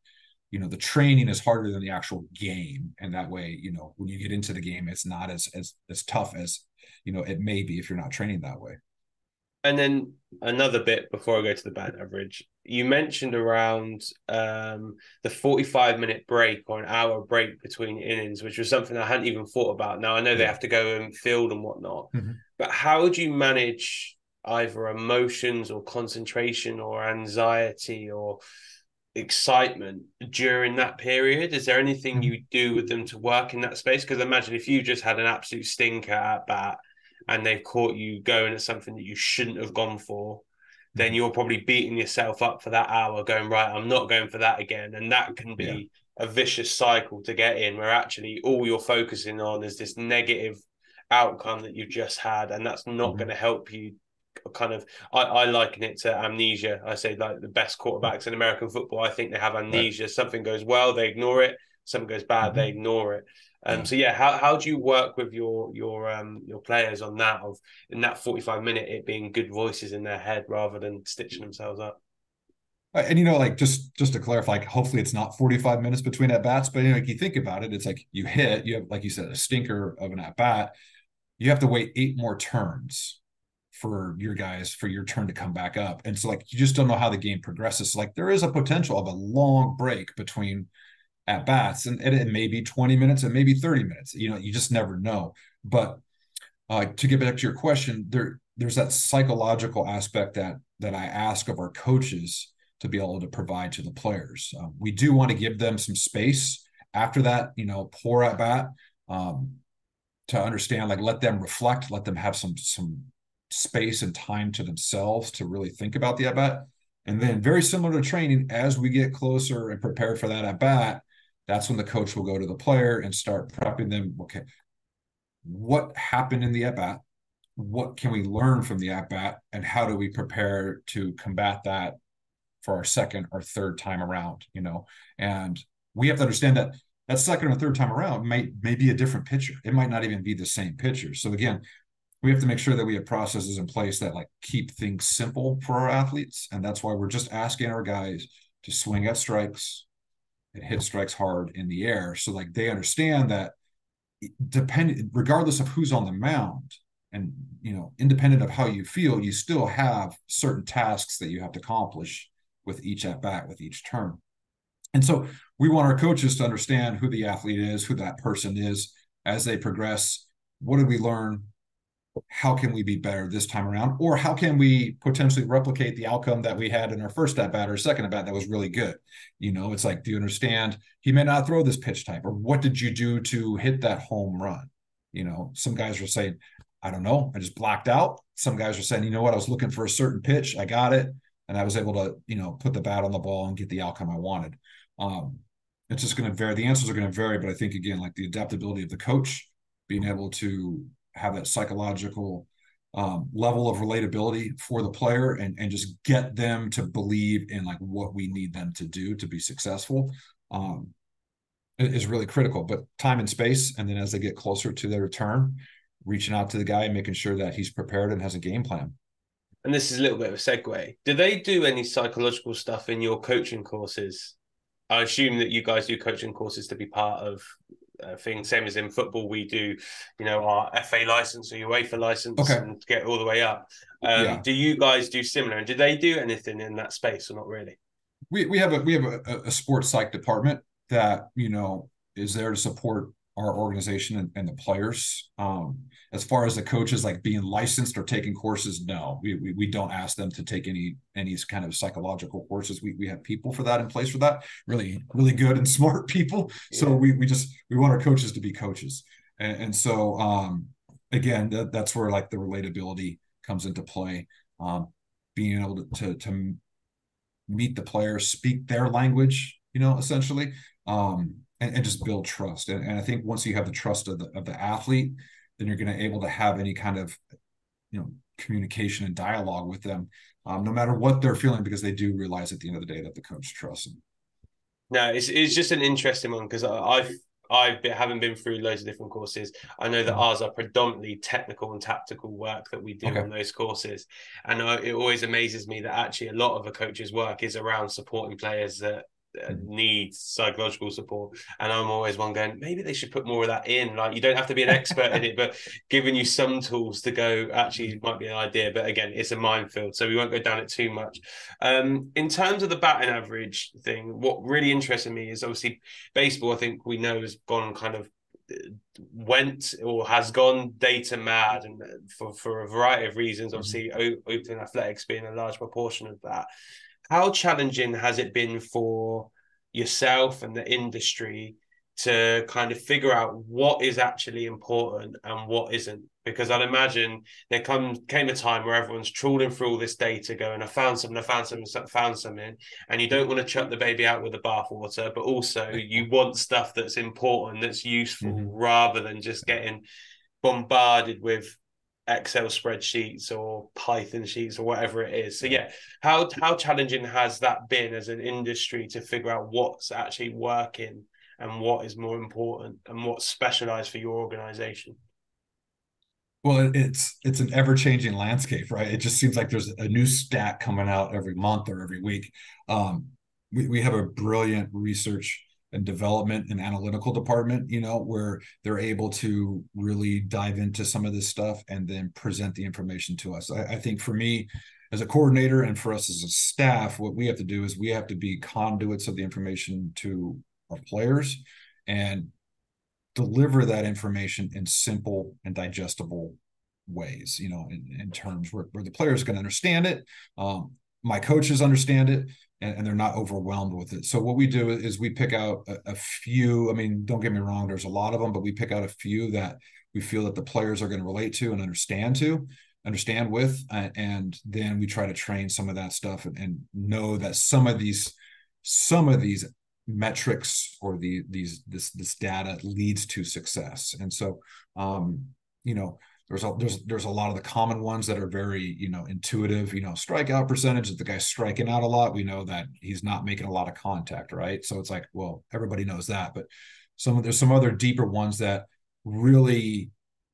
you know, the training is harder than the actual game. And that way, you know, when you get into the game, it's not as, as, as tough as, you know, it may be if you're not training that way. And then another bit before I go to the bad average, you mentioned around um, the 45 minute break or an hour break between innings, which was something I hadn't even thought about. Now I know they have to go and field and whatnot, mm-hmm. but how would you manage either emotions or concentration or anxiety or excitement during that period? Is there anything mm-hmm. you do with them to work in that space? Because imagine if you just had an absolute stinker at bat and they've caught you going at something that you shouldn't have gone for, then mm-hmm. you're probably beating yourself up for that hour, going, right, I'm not going for that again. And that can be yeah. a vicious cycle to get in where actually all you're focusing on is this negative outcome that you've just had. And that's not mm-hmm. going to help you kind of I, I liken it to amnesia. I say like the best quarterbacks in American football, I think they have amnesia. Right. Something goes well, they ignore it. Something goes bad, mm-hmm. they ignore it. Um, so yeah, how, how do you work with your your um your players on that of in that forty five minute it being good voices in their head rather than stitching themselves up? And you know, like just just to clarify, like hopefully it's not 45 minutes between at bats, but you know, like you think about it, it's like you hit, you have like you said, a stinker of an at bat, you have to wait eight more turns for your guys for your turn to come back up. And so like you just don't know how the game progresses. So, like there is a potential of a long break between at bats and, and it may be 20 minutes and maybe 30 minutes. You know, you just never know. But uh, to get back to your question, there there's that psychological aspect that that I ask of our coaches to be able to provide to the players. Uh, we do want to give them some space after that, you know, poor at bat um, to understand, like let them reflect, let them have some some space and time to themselves to really think about the at bat. And then, very similar to training, as we get closer and prepared for that at bat, that's when the coach will go to the player and start prepping them. Okay, what happened in the at bat? What can we learn from the at bat? And how do we prepare to combat that for our second or third time around, you know, and we have to understand that that second or third time around may may be a different pitcher. It might not even be the same pitcher. So again, we have to make sure that we have processes in place that like keep things simple for our athletes, and that's why we're just asking our guys to swing at strikes and hit strikes hard in the air, so like they understand that depending regardless of who's on the mound and you know independent of how you feel you still have certain tasks that you have to accomplish with each at bat with each turn. And so we want our coaches to understand who the athlete is who that person is as they progress. What did we learn how can we be better this time around? Or how can we potentially replicate the outcome that we had in our first at bat or second at bat that was really good? You know it's like do you understand? He may not throw this pitch type or what did you do to hit that home run? You know some guys were saying i don't know i just blacked out. Some guys are saying you know what? I was looking for a certain pitch i got it and i was able to you know put the bat on the ball and get the outcome i wanted. Um it's just going to vary the answers are going to vary but i think again like the adaptability of the coach being able to have that psychological um, level of relatability for the player and, and just get them to believe in like what we need them to do to be successful um, is really critical. But time and space, and then as they get closer to their return, reaching out to the guy and making sure that he's prepared and has a game plan. And this is a little bit of a segue. Do they do any psychological stuff in your coaching courses? I assume that you guys do coaching courses to be part of uh, thing. Same as in football, we do, you know, our FA license or UEFA license okay. and get all the way up. Um, yeah. Do you guys do similar? And do they do anything in that space or not really? We we have a we have a, a sports psych department that you know is there to support our organization and, and the players. Um, as far as the coaches like being licensed or taking courses, no, we, we, we don't ask them to take any any kind of psychological courses. We we have people for that in place for that, really really good and smart people. Yeah. So we we just we want our coaches to be coaches, and, and so um, again that, that's where like the relatability comes into play. Um, being able to, to to meet the players, speak their language, you know, essentially. Um, and, and just build trust. And, and I think once you have the trust of the of the athlete, then you're going to able to have any kind of you know communication and dialogue with them, um, no matter what they're feeling, because they do realize at the end of the day that the coach trusts them. No, it's it's just an interesting one because I've I've been, haven't been through loads of different courses. I know that mm-hmm. ours are predominantly technical and tactical work that we do okay. on those courses, and it always amazes me that actually a lot of a coach's work is around supporting players that uh, mm. needs psychological support. And i'm always one going maybe they should put more of that in. Like you don't have to be an expert in it but giving you some tools to go actually might be an idea. But again it's a minefield so we won't go down it too much. Um, in terms of the batting average thing what really interested me is obviously baseball i think we know has gone kind of uh, went or has gone data mad and uh, for, for a variety of reasons mm-hmm. obviously Oakland Athletics being a large proportion of that how challenging has it been for yourself and the industry to kind of figure out what is actually important and what isn't? Because I'd imagine there come came a time where everyone's trawling through all this data, going, "I found something, I found something, I found something," and you don't want to chuck the baby out with the bathwater, but also you want stuff that's important, that's useful, mm-hmm. rather than just getting bombarded with Excel spreadsheets or Python sheets or whatever it is. So yeah, how how challenging has that been as an industry to figure out what's actually working and what is more important and what's specialized for your organization? Well, it's it's an ever changing landscape, right? It just seems like there's a new stat coming out every month or every week. Um, we, we have a brilliant research and development and analytical department, you know, where they're able to really dive into some of this stuff and then present the information to us. I, I, think for me, as a coordinator and for us as a staff, what we have to do is we have to be conduits of the information to our players and deliver that information in simple and digestible ways, you know, in, in terms where, where the players can understand it. Um, my coaches understand it and, and, they're not overwhelmed with it. So what we do is we pick out a, a, few. I mean, don't get me wrong, there's a lot of them, but we pick out a few that we feel that the players are going to relate to and understand to, understand with, and then we try to train some of that stuff and, and know that some of these, some of these metrics or the these this this data leads to success. And so, um, you know, there's a there's there's a lot of the common ones that are very you know intuitive you know strikeout percentage if the guy's striking out a lot we know that he's not making a lot of contact right? So it's like well everybody knows that but some there's some other deeper ones that really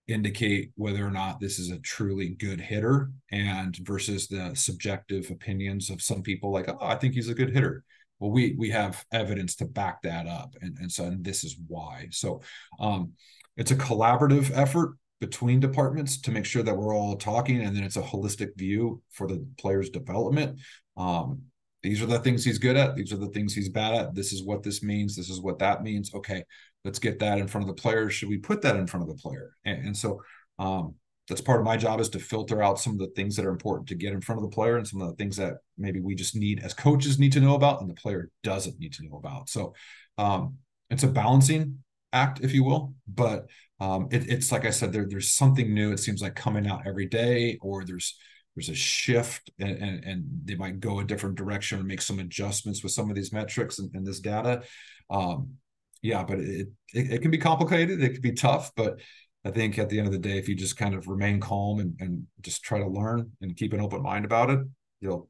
indicate whether or not this is a truly good hitter and versus the subjective opinions of some people like oh i think he's a good hitter. Well we we have evidence to back that up and, and so and this is why. So um it's a collaborative effort between departments to make sure that we're all talking and then it's a holistic view for the player's development. Um these are the things he's good at. These are the things he's bad at. This is what this means. This is what that means. Okay let's get that in front of the player. Should we put that in front of the player? And, and so um, that's part of my job is to filter out some of the things that are important to get in front of the player and some of the things that maybe we just need as coaches need to know about and the player doesn't need to know about. So um, it's a balancing act if you will but um, it, it's like i said there, there's something new it seems like coming out every day or there's there's a shift and, and, and, they might go a different direction and make some adjustments with some of these metrics and, and this data um, yeah, but it, it, it can be complicated. It can be tough, but I think at the end of the day, if you just kind of remain calm and, and just try to learn and keep an open mind about it, you'll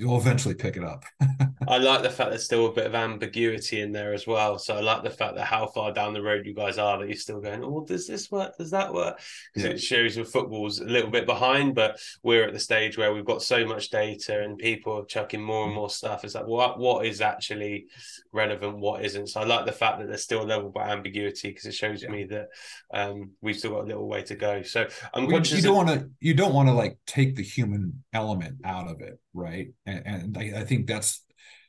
you'll eventually pick it up. I like the fact there's still a bit of ambiguity in there as well. So I like the fact that how far down the road you guys are that you're still going, oh, does this work? Does that work? Because yeah. it shows that football's a little bit behind, but we're at the stage where we've got so much data and people are chucking more and more stuff. It's like, what what is actually relevant, what isn't? So I like the fact that there's still a level of ambiguity because it shows yeah. me that um, we've still got a little way to go. So I'm well, You don't want to you don't want to like take the human element out of it, right? and, and I, I, think that's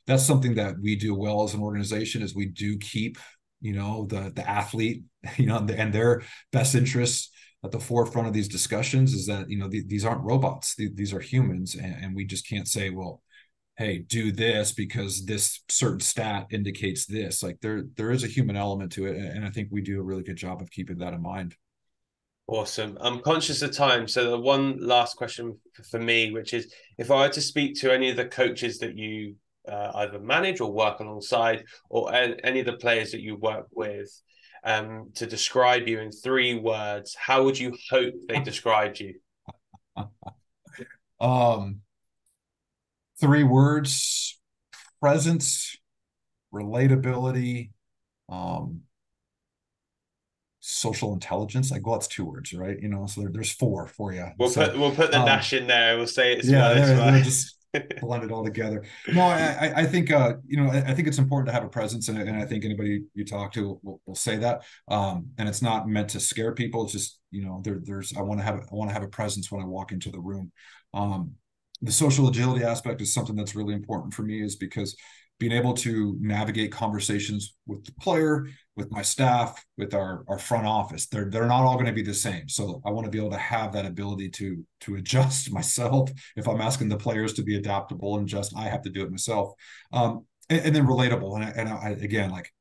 that's something that we do well as an organization is we do keep you know the the athlete you know and their best interests at the forefront of these discussions is that you know the, these aren't robots. These are humans. And, and we just can't say well hey do this because this certain stat indicates this. Like there there is a human element to it. And i think we do a really good job of keeping that in mind Awesome. I'm conscious of time. So the one last question for me, which is if I were to speak to any of the coaches that you uh, either manage or work alongside, or any of the players that you work with, um, to describe you in three words, how would you hope they described you? um, three words: presence, relatability, um, social intelligence. Like, well, that's two words, right? You know, so there, there's four for you. We'll so, put we'll put the um, dash in there. We'll say it's yeah, they're, they're just blend it all together. No, I, I think uh, you know, I, think it's important to have a presence, and, and I think anybody you talk to will, will say that. Um, and it's not meant to scare people. It's just you know, there, there's I want to have I want to have a presence when I walk into the room. Um, the social agility aspect is something that's really important for me, is because being able to navigate conversations with the player, with my staff, with our, our front office. They're they're not all going to be the same. So I want to be able to have that ability to to adjust myself. If I'm asking the players to be adaptable and just, I have to do it myself. Um, and, and then relatable. And I, and I, again, like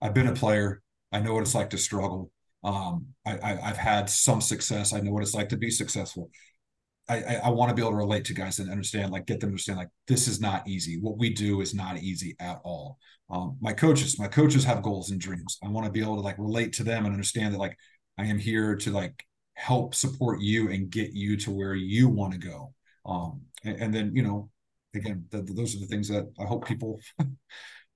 I've been a player. I know what it's like to struggle. Um, I, I, I've had some success. I know what it's like to be successful. I, I, want to be able to relate to guys and understand, like, get them to understand, like, this is not easy. What we do is not easy at all. Um, my coaches, my coaches have goals and dreams. I want to be able to like relate to them and understand that, like, I am here to like help support you and get you to where you want to go. Um, and, and then, you know, again, the, the, those are the things that I hope people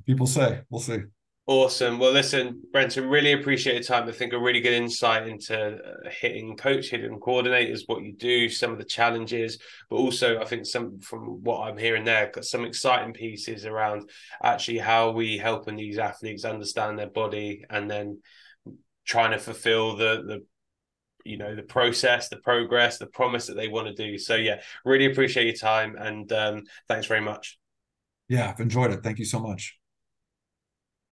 people say. We'll see. Awesome. Well, listen, Brenton, really appreciate your time. I think a really good insight into uh, hitting coach, hitting coordinators, what you do, some of the challenges, but also I think some from what I'm hearing there, got some exciting pieces around actually how we helping these athletes understand their body and then trying to fulfill the the you know the process, the progress, the promise that they want to do. So yeah, really appreciate your time and um, thanks very much. Yeah, I've enjoyed it. Thank you so much.